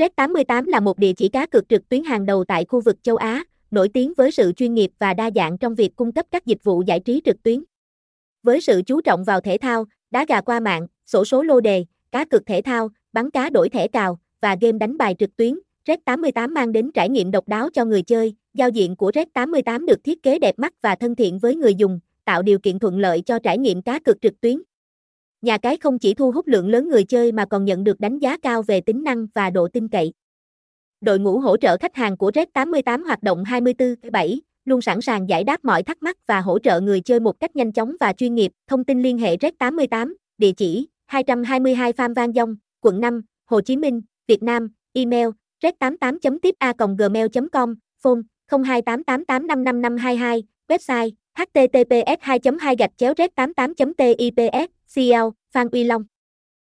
Red88 là một địa chỉ cá cược trực tuyến hàng đầu tại khu vực châu Á, nổi tiếng với sự chuyên nghiệp và đa dạng trong việc cung cấp các dịch vụ giải trí trực tuyến. Với sự chú trọng vào thể thao, đá gà qua mạng, sổ số lô đề, cá cược thể thao, bắn cá đổi thẻ cào và game đánh bài trực tuyến, Red88 mang đến trải nghiệm độc đáo cho người chơi. Giao diện của Red88 được thiết kế đẹp mắt và thân thiện với người dùng, tạo điều kiện thuận lợi cho trải nghiệm cá cược trực tuyến. Nhà cái không chỉ thu hút lượng lớn người chơi mà còn nhận được đánh giá cao về tính năng và độ tin cậy. Đội ngũ hỗ trợ khách hàng của Red88 hoạt động 24/7, luôn sẵn sàng giải đáp mọi thắc mắc và hỗ trợ người chơi một cách nhanh chóng và chuyên nghiệp. Thông tin liên hệ Red88, địa chỉ 222 Phan Văn Dông, quận 5, Hồ Chí Minh, Việt Nam, email red88.tipa.gmail.com, phone 0288855522, website https 2 2 gạch chéo red 88 tips cl Phan Uy Long.